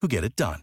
who get it done.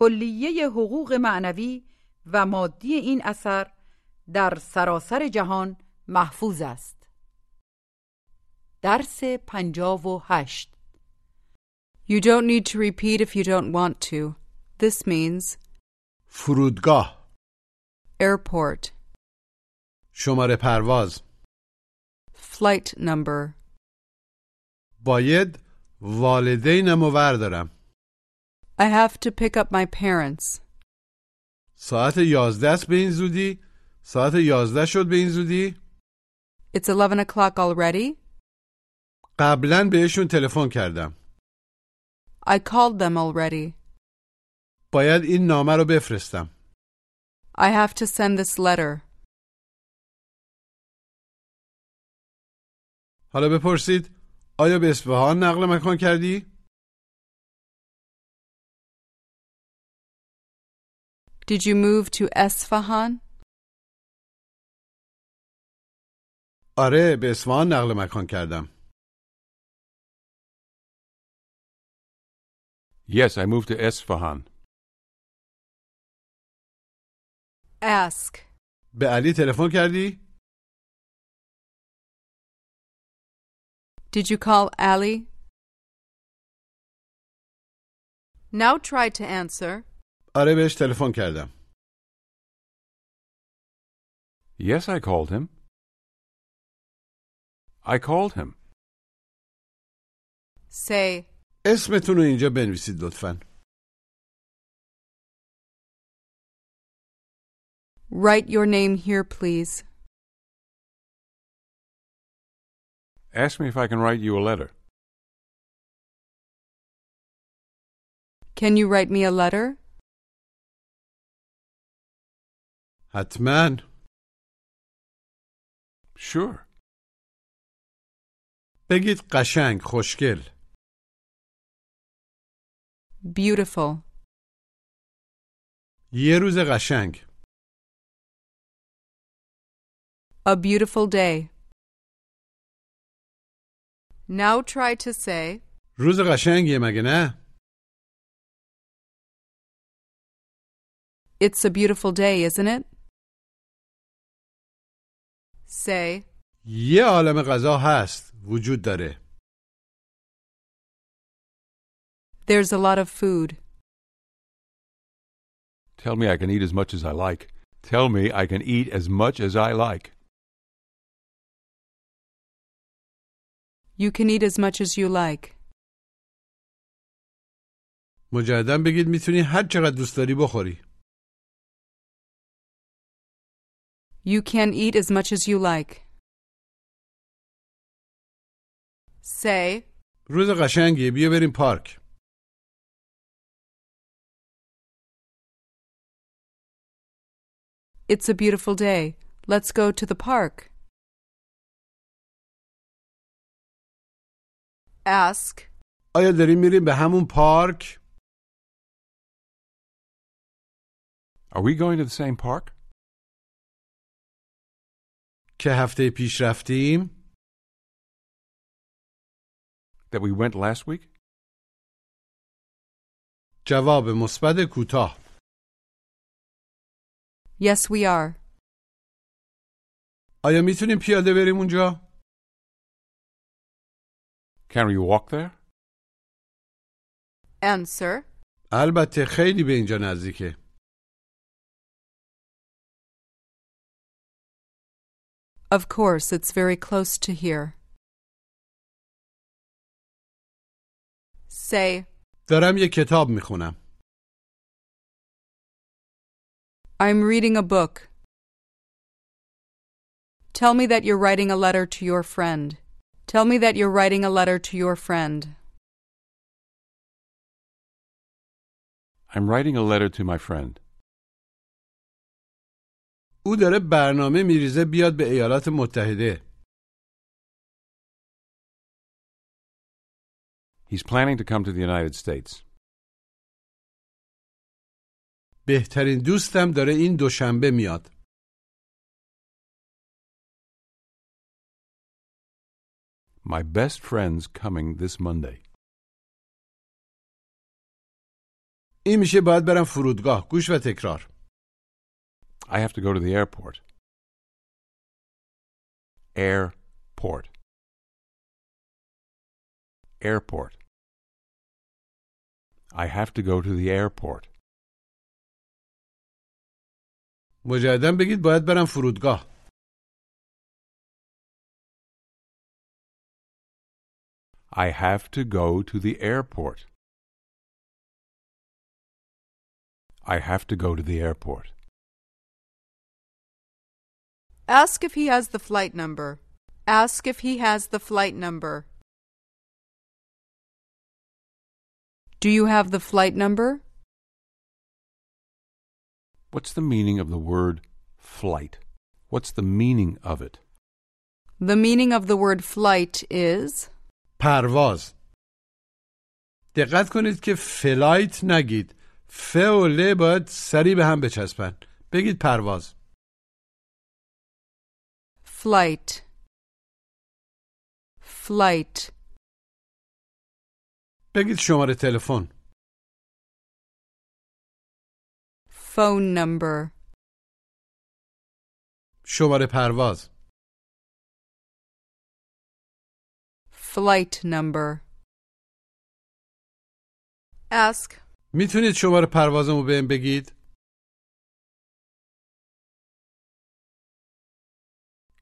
کلیه حقوق معنوی و مادی این اثر در سراسر جهان محفوظ است. درس پنجاب و هشت You don't need to repeat if you don't want to. This means فرودگاه airport, شماره پرواز flight number. باید والدینم رو وردارم I have to pick up my parents. ساعت یازده است به این زودی ساعت یازده شد به این زودی It's 11 o'clock already? قبلا بهشون تلفن کردم I called them already. باید این نامه رو بفرستم I have to send this letter. حالا بپرسید آیا به اصفهان نقل مکان کردی؟ Did you move to Esfahan? آره به اصفهان نقل مکان کردم Yes, I moved to Esfahan. Ask. به علی تلفن کردی؟ Did you call Ali? Now try to answer. آره بهش تلفن کردم Yes, I called him. I called him. Say, اسمتون رو اینجا بنویسید لطفا write your name here, please. Ask me if I can write you a letter. Can you write me a letter? حتما Sure. بگید قشنگ خوشگل Beautiful. یه روز قشنگ A beautiful day. Now try to say, روز قشنگیه مگه نه؟ It's a beautiful day, isn't it? Say, یه عالم غذا هست وجود داره There's a lot of food. Tell me I can eat as much as I like. Tell me I can eat as much as I like. You can eat as much as you like. مجددا بگید میتونی هر چقدر دوست داری بخوری You can eat as much as you like. Say, روز قشنگیه بیا بریم پارک It's a beautiful day. Let's go to the park. Ask, آیا داریم میریم به همون پارک؟ Are we going to the same park? که هفته پیش رفتیم؟ That we went last week? جواب مثبت کوتاه Yes, we are. آیا می‌تونیم پیاده بریم اونجا؟ Can we walk there? Answer. البته خیلی به اینجا نزدیکه Of course, it's very close to here. Say, دارم یه کتاب میخونم I'm reading a book. Tell me that you're writing a letter to your friend. Tell me that you're writing a letter to your friend. I'm writing a letter to my friend. او داره برنامه میریزه بیاد به ایالات متحده He's planning to come to the United States. بهترین دوستم داره این دوشنبه میاد My best friend's coming this Monday. این میشه باید برم فرودگاه گوش و تکرار I have to go to the airport. Airport. Airport. I have to go to the airport. مجددا بگید باید برم فرودگاه I have to go to the airport. I have to go to the airport. Ask if he has the flight number. Ask if he has the flight number. Do you have the flight number? What's the meaning of the word flight? What's the meaning of it? The meaning of the word flight is پرواز دقت کنید که فلایت نگید ف و ل باید سریع به هم بچسبن بگید پرواز flight. Flight. بگید شماره تلفن Phone number. شماره پرواز Flight number. Ask. می‌تونید شماره پروازمو بهم بگید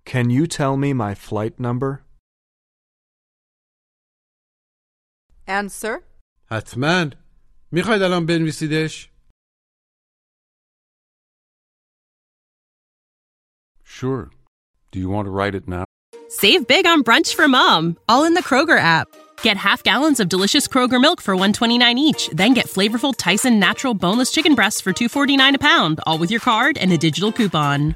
Can you tell me my flight number? Answer. حتما میخواید الان بنویسیدش Sure. Do you want to write it now? Save big on brunch for mom, all in the Kroger app. Get half gallons of delicious Kroger milk for 129 each, then get flavorful Tyson natural boneless chicken breasts for 249 a pound, all with your card and a digital coupon.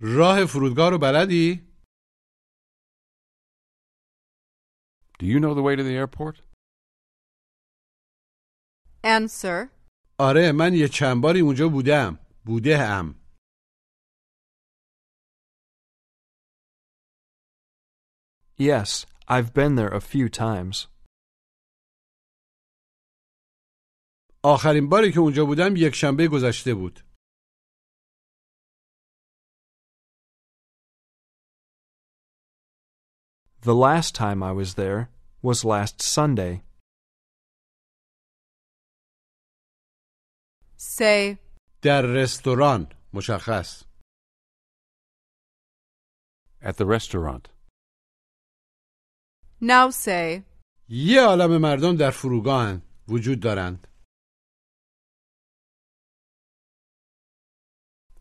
راه فرودگاه رو بلدی؟ Do you know the way to the airport? Answer. آره من یه چند باری اونجا بودم بوده ام Yes, I've been there a few times. آخرین باری که اونجا بودم یک شنبه گذشته بود The last time I was there was last Sunday. Say. در رستوران مشخص At the restaurant. Now say. یه عالم مردم در فرودگاهن وجود دارند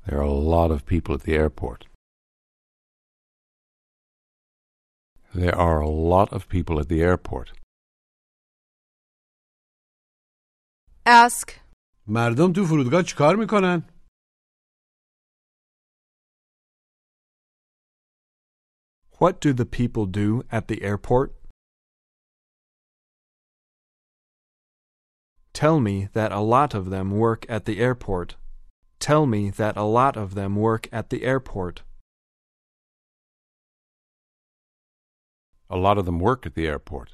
There are a lot of people at the airport. There are a lot of people at the airport. Ask. مردم تو فرودگاه چیکار میکنن؟ What do the people do at the airport? Tell me that a lot of them work at the airport. Tell me that a lot of them work at the airport. A lot of them work at the airport.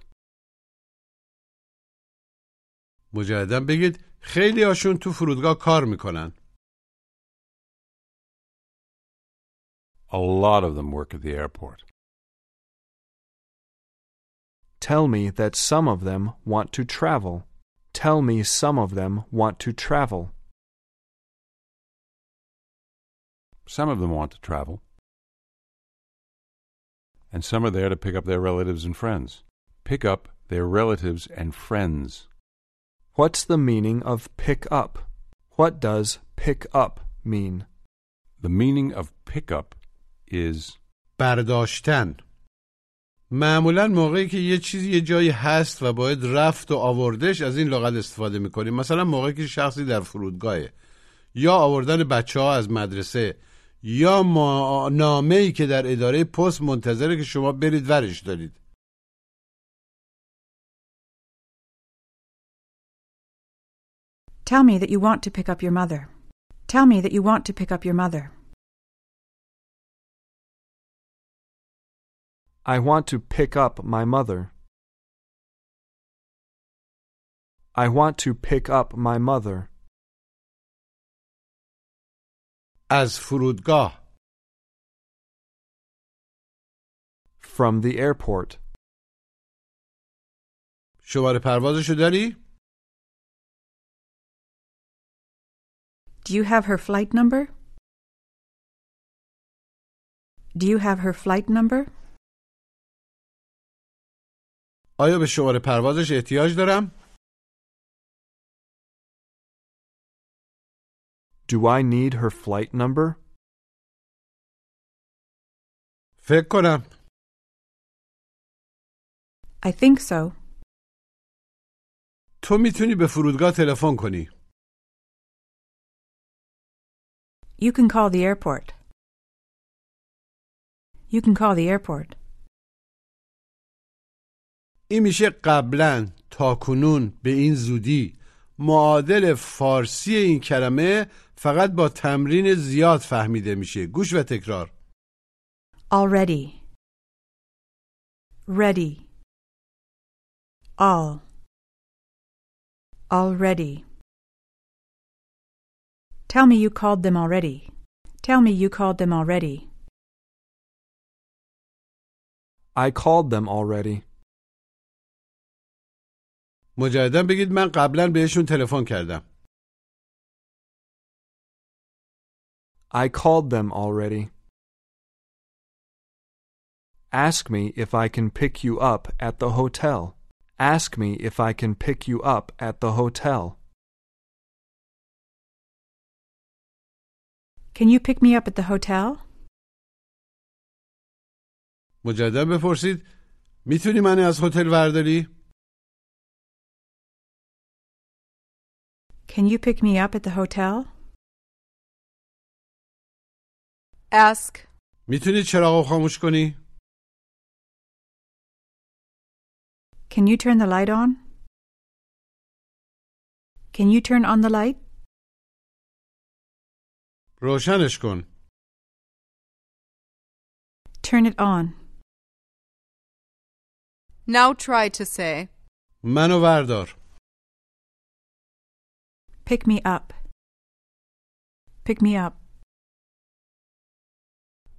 مجددا بگید خیلی هاشون تو فرودگاه کار میکنن A lot of them work at the airport. Tell me that some of them want to travel. Tell me some of them want to travel. Some of them want to travel. And some are there to pick up their relatives and friends. Pick up their relatives and friends. What's the meaning of pick up? What does pick up mean? The meaning of pick up is برداشتن معمولا موقعی که یه چیزی یه جایی هست و باید رفت و آوردش از این لغت استفاده میکنیم مثلا موقعی که شخصی در فرودگاهه یا آوردن بچه ها از مدرسه یا ما... نامه ای که در اداره پست منتظره که شما برید ورش دارید Tell me that you want to pick up your mother. Tell me that you want to pick up your mother. I want to pick up my mother. I want to pick up my mother. از فرودگاه From the airport. شماره پروازشو داری؟ Do you have her flight number? Do you have her flight number? آیا به شماره پروازش احتیاج دارم؟ Do I need her flight number? فکر کنم I think so. تو میتونی به فرودگاه تلفن کنی You can call the airport. You can call the airport. این میشه قبلا تا کنون به این زودی معادل فارسی این کلمه فقط با تمرین زیاد فهمیده میشه گوش و تکرار Already. Ready. All. Already. Tell me you called them already. Tell me you called them already. I called them already. مجددا بگید من قبلا بهشون تلفن کردم I called them already. Ask me if I can pick you up at the hotel. Ask me if I can pick you up at the hotel. Can you pick me up at the hotel? مجددا بپرسید میتونی من از هتل ورداری؟ Can you pick me up at the hotel? ask, میتونی چراغو خاموش کنی؟ Can you turn the light on? Can you turn on the light? روشنش کن Turn it on. now try to say, منو وردار Pick me up. Pick me up.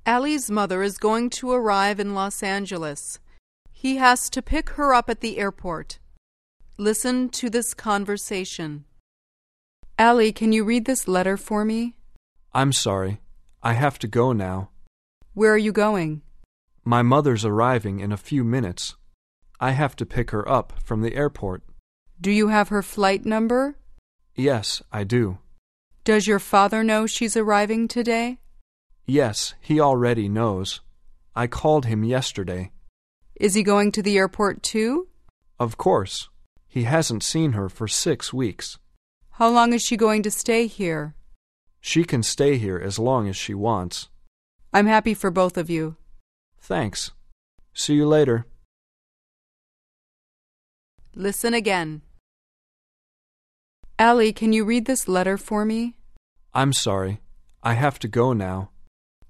Ali's mother is going to arrive in Los Angeles. He has to pick her up at the airport. Listen to this conversation. Ali, can you read this letter for me? I'm sorry. I have to go now. Where are you going? My mother's arriving in a few minutes. I have to pick her up from the airport. Do you have her flight number? Yes, I do. Does your father know she's arriving today? Yes, he already knows. I called him yesterday. Is he going to the airport too? Of course. He hasn't seen her for six weeks. How long is she going to stay here? She can stay here as long as she wants. I'm happy for both of you. Thanks. See you later. Listen again. Ali, can you read this letter for me? I'm sorry. I have to go now.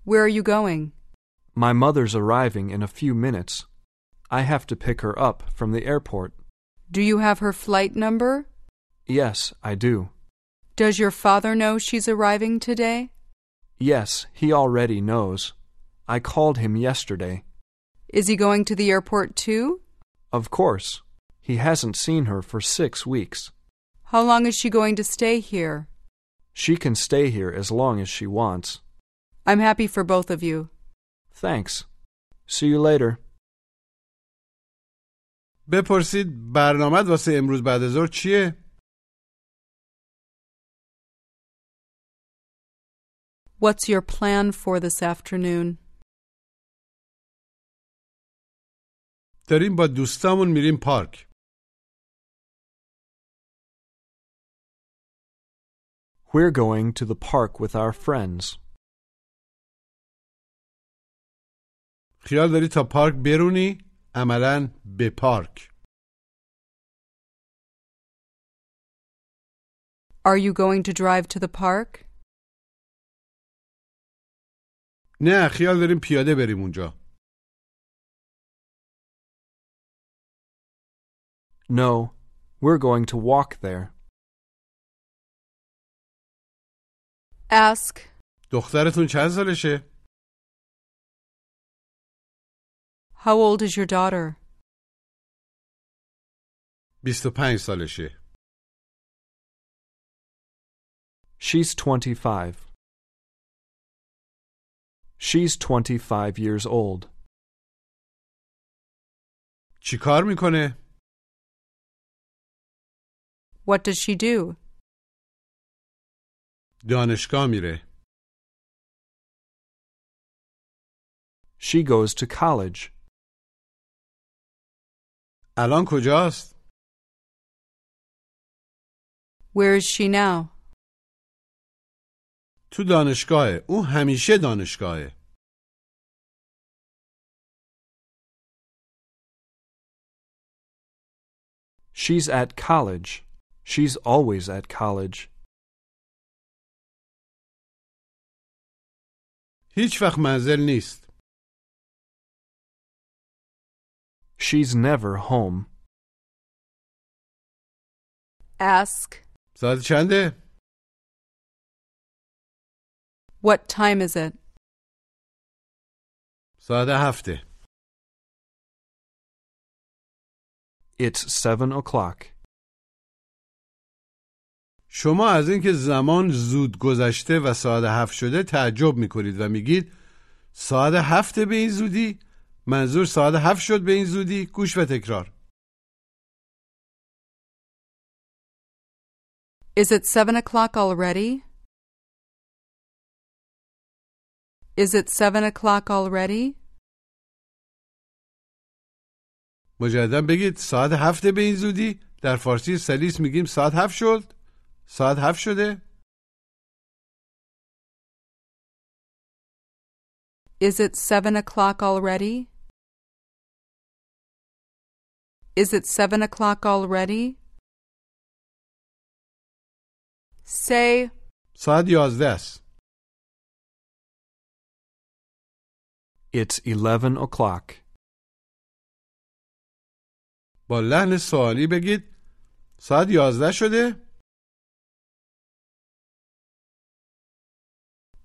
Where are you going? My mother's arriving in a few minutes. I have to pick her up from the airport. Do you have her flight number? Yes, I do. Does your father know she's arriving today? Yes, he already knows. I called him yesterday. Is he going to the airport too? Of course. He hasn't seen her for six weeks. How long is she going to stay here? She can stay here as long as she wants. I'm happy for both of you. Thanks. See you later. بپرسید برنامه واسه امروز بعد از ظهر چیه؟ What's your plan for this afternoon? داریم با دوستامون میریم پارک. We're going to the park with our friends. خیال داری تا پارک برونی؟ عملا به پارک. Are you going to drive to the park? نه خیال داریم پیاده بریم اونجا. No, we're going to walk there. Ask, دخترتون چند سالشه؟ How old is your daughter? 25 سالشه. She's 25. She's 25 years old. چی کار میکنه؟ What does she do? دانشگاه میره. She goes to college. الان کجاست؟ Where is she now? تو دانشگاهه. او همیشه دانشگاهه. She's at college. She's always at college. هیچ وقت منزل نیست. She's never home. Ask, ساعت چنده؟ What time is it? ساعت هفته. It's seven o'clock. شما از اینکه زمان زود گذشته و ساعت هفت شده تعجب می‌کنید و میگید ساعت هفته به این زودی؟ منظور ساعت هفت شد به این زودی؟ گوش و تکرار. Is it seven o'clock already? Is it seven o'clock already? مجددا بگید ساعت هفته به این زودی؟ در فارسی سلیس میگیم ساعت هفت شد؟ ساعت هفت شده؟ Is it seven o'clock already? Is it seven o'clock already? Say, ساعت یازده است. It's eleven o'clock. با لحن سوالی بگید ساعت یازده شده؟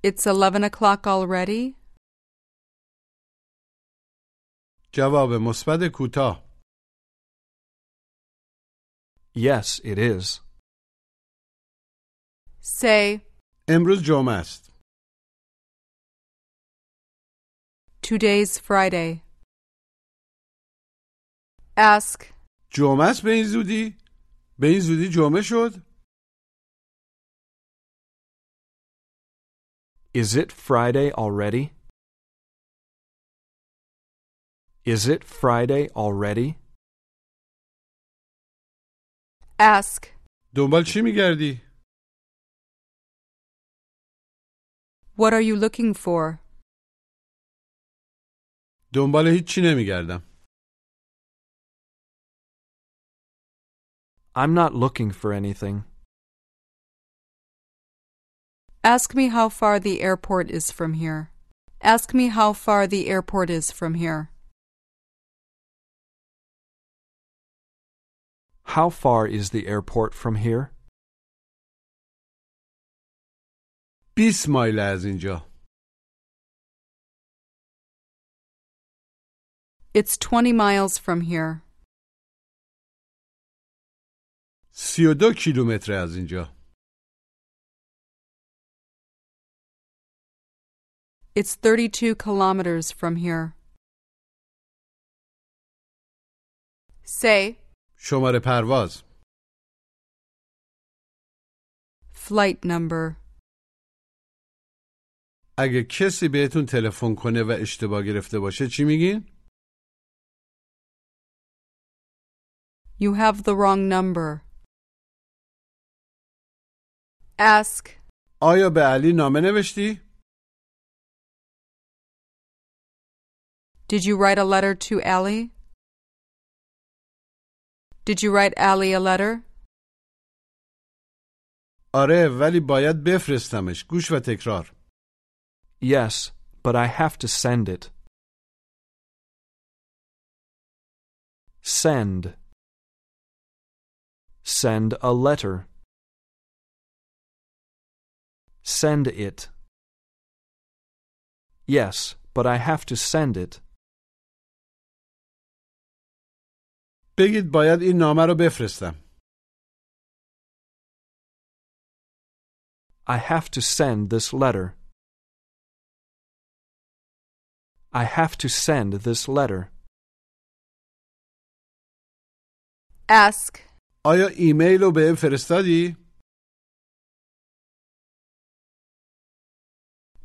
it's eleven o'clock already? جواب مثبت کوتاه. Yes, it is. Say, امروز جمعه است. today's Friday. Ask, جمعه است به این زودی؟ به این زودی جمعه شد؟ Is it Friday already? Is it Friday already? ask, دنبال چی میگردی؟ what are you looking for? دنبال هیچی نمیگردم. I'm not looking for anything. Ask me how far the airport is from here. Ask me how far the airport is from here. How far is the airport from here? 20 مایل از اینجا It's 20 miles from here. 32 کیلومتر از اینجا It's 32 kilometers from here. Say, شماره پرواز Flight number. اگه کسی بهتون تلفن کنه و اشتباه گرفته باشه چی میگین؟ You have the wrong number. ask, آیا به علی نامه نوشتی؟ Did you write a letter to Allie? Did you write Allie a letter? آره ولی باید بفرستمش گوش و تکرار Yes, but I have to send it. Send. Send a letter. Send it. Yes, but I have to send it. بگید باید این نامه رو بفرستم I have to send this letter. I have to send this letter. ask, آیا ایمیل رو به فرستادی؟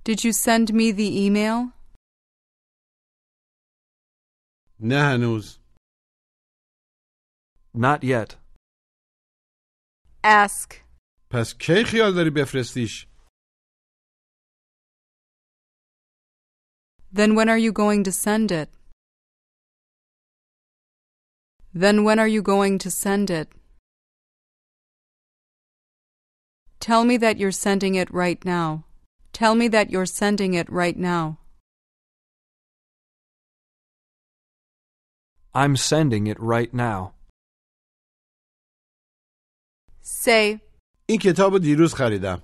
Did you send me the email? نه هنوز Not yet. ask, پس کی خیال داری بفرستیش؟ Then when are you going to send it? Then when are you going to send it? Tell me that you're sending it right now. Tell me that you're sending it right now. I'm sending it right now. say, این کتاب رو دیروز خریدم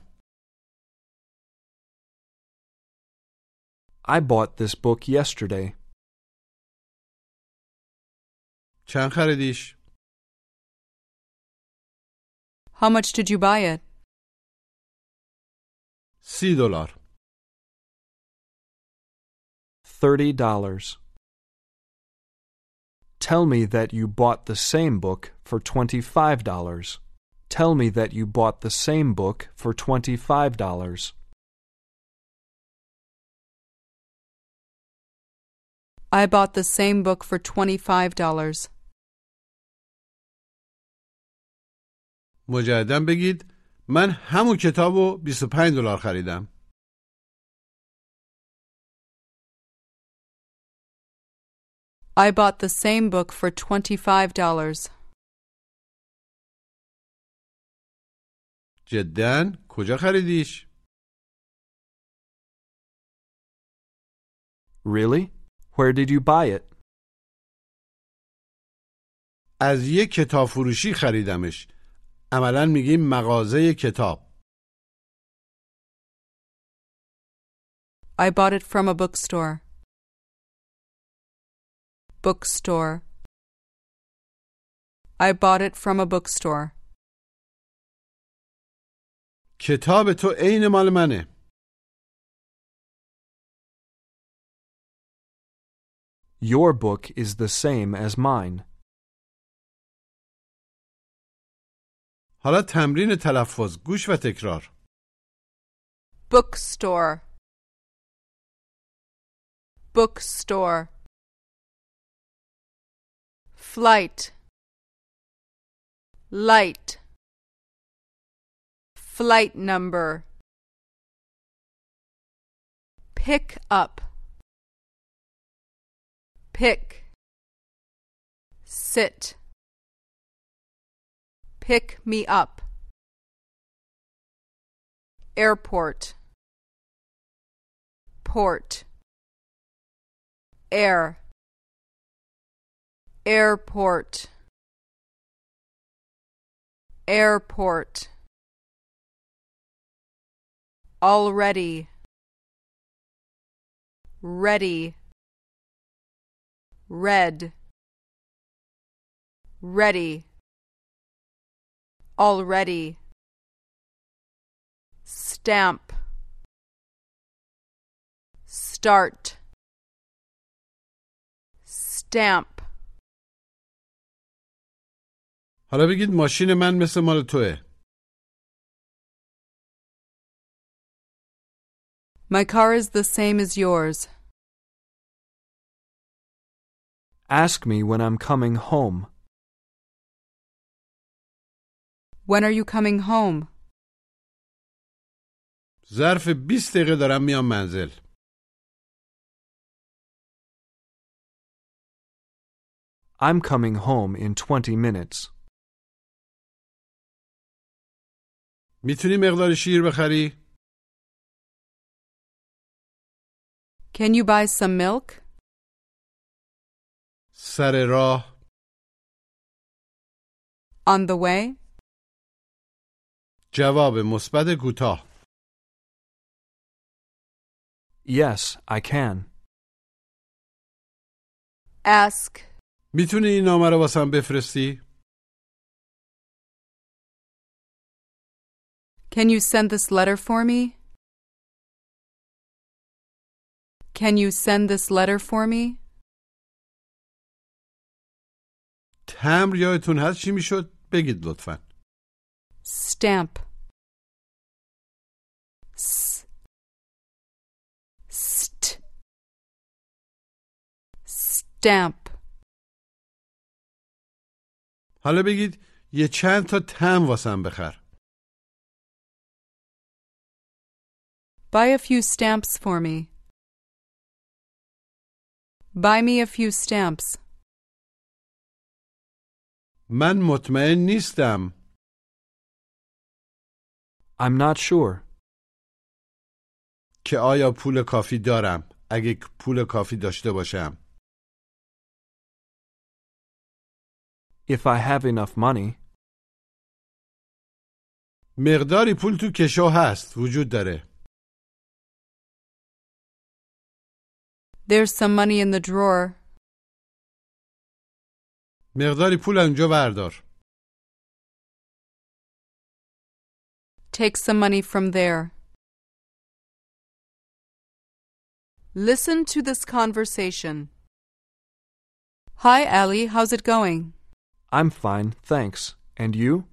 I bought this book yesterday. چند خریدیش؟ How much did you buy it? سی دلار Thirty dollars. Tell me that you bought the same book for twenty-five dollars. Tell me that you bought the same book for twenty-five dollars. I bought the same book for $25. مجددا بگید من همون کتاب رو 25 دلار خریدم I bought the same book for $25. جدا کجا خریدیش؟ Really? Where did you buy it? از یک کتاب فروشی خریدمش عملا میگیم مغازه کتاب I bought it from a bookstore. Bookstore. I bought it from a bookstore. کتاب تو عین مال منه Your book is the same as mine. حالا تمرین تلفظ گوش و تکرار bookstore, bookstore, flight, light, flight number, pick up, pick, sit, pick me up, airport. Port. Air. Airport. Airport already ready red ready already stamp start stamp حالا بگید ماشین من مثل مال توه My car is the same as yours. Ask me when I'm coming home. When are you coming home? ظرف 20 دقیقه دارم میام منزل I'm coming home in 20 minutes. میتونی مقدار شیر بخری؟ Can you buy some milk? سر راه On the way? جواب مثبت کوتاه Yes, I can. ask میتونی این نامه رو واسم بفرستی؟ Can you send this letter for me? Can you send this letter for me? تمر یادتون هست چی می‌شد؟ بگید لطفا Stamp. S. St. Stamp. حالا بگید یه چند تا تم واسم بخر Buy a few stamps for me. Buy me a few stamps. من مطمئن نیستم. I'm not sure. که آیا پول کافی دارم؟ اگه پول کافی داشته باشم. If I have enough money, مقداری پول تو کشو هست. وجود داره. There's some money in the drawer. مقداری پول اونجا بردار Take some money from there. Listen to this conversation. Hi, Allie. How's it going? I'm fine, thanks. And you?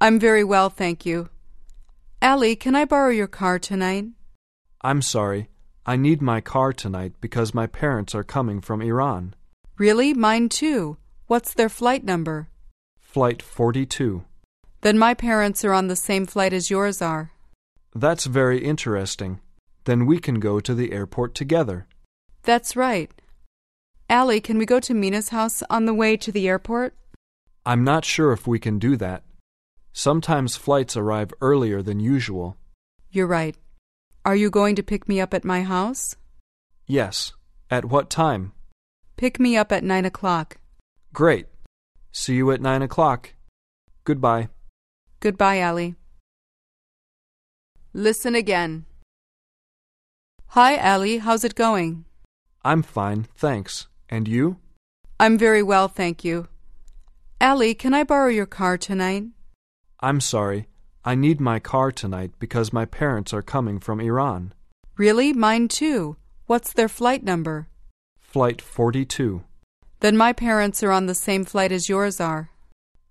I'm very well, thank you. Allie, can I borrow your car tonight? I'm sorry. I need my car tonight because my parents are coming from Iran. Really? Mine too. What's their flight number? Flight 42. Then my parents are on the same flight as yours are. That's very interesting. Then we can go to the airport together. That's right. Ali, can we go to Mina's house on the way to the airport? I'm not sure if we can do that. Sometimes flights arrive earlier than usual. You're right. Are you going to pick me up at my house? Yes. At what time? Pick me up at nine o'clock. Great. See you at nine o'clock. Goodbye. Goodbye, Ali. Listen again. Hi, Ali. How's it going? I'm fine, thanks. And you? I'm very well, thank you. Ali, can I borrow your car tonight? I'm sorry. I need my car tonight because my parents are coming from Iran. Really? Mine too. What's their flight number? Flight 42. Then my parents are on the same flight as yours are.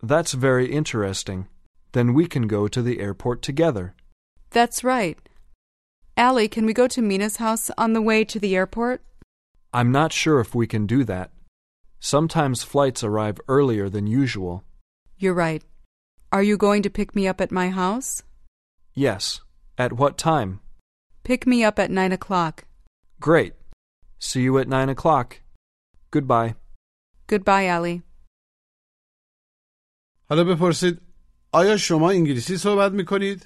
That's very interesting. Then we can go to the airport together. That's right. Ali, can we go to Mina's house on the way to the airport? I'm not sure if we can do that. Sometimes flights arrive earlier than usual. You're right. Are you going to pick me up at my house? Yes. At what time? Pick me up at nine o'clock. Great. See you at nine o'clock. Goodbye. Goodbye, Allie. حالا بپرسید آیا شما انگلیسی صحبت میکنید؟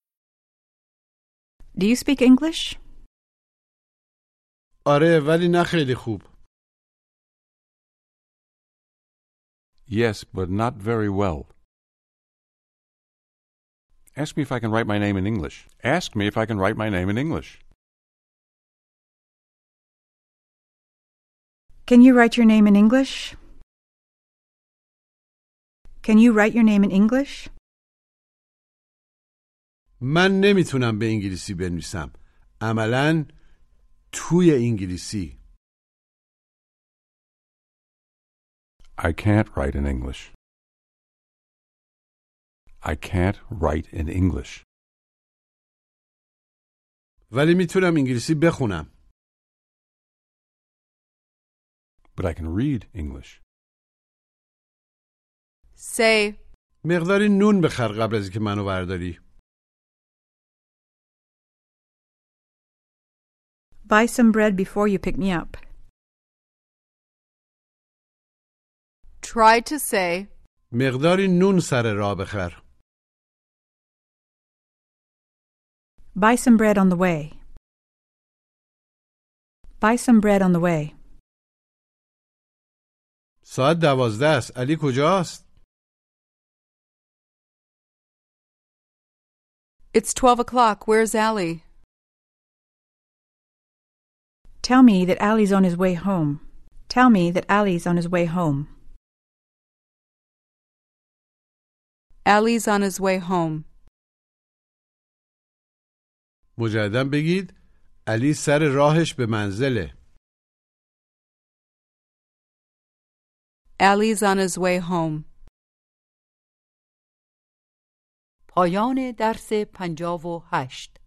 Do you speak English? آره ولی نه خیلی خوب Yes, but not very well. Ask me if I can write my name in English. Ask me if I can write my name in English. Can you write your name in English? Can you write your name in English? من نمی‌تونم به انگلیسی بنویسم عملا توی انگلیسی I can't write in English. I can't write in English. ولی می‌تونم انگلیسی بخونم But I can read English. Say, مقداری نون بخر قبل از اینکه منو برداری Buy some bread before you pick me up. try to say, مقداری نون سر راه بخر Buy some bread on the way. Buy some bread on the way. ساعت دوازده است علی کجاست It's twelve o'clock. Where's Allie? Tell me that Ali's on his way home. Tell me that Ali's on his way home. Allie's on his way home. مجددا بگید علی سر راهش به منزله Allie's on his way home. پایان درس پنجاب و هشت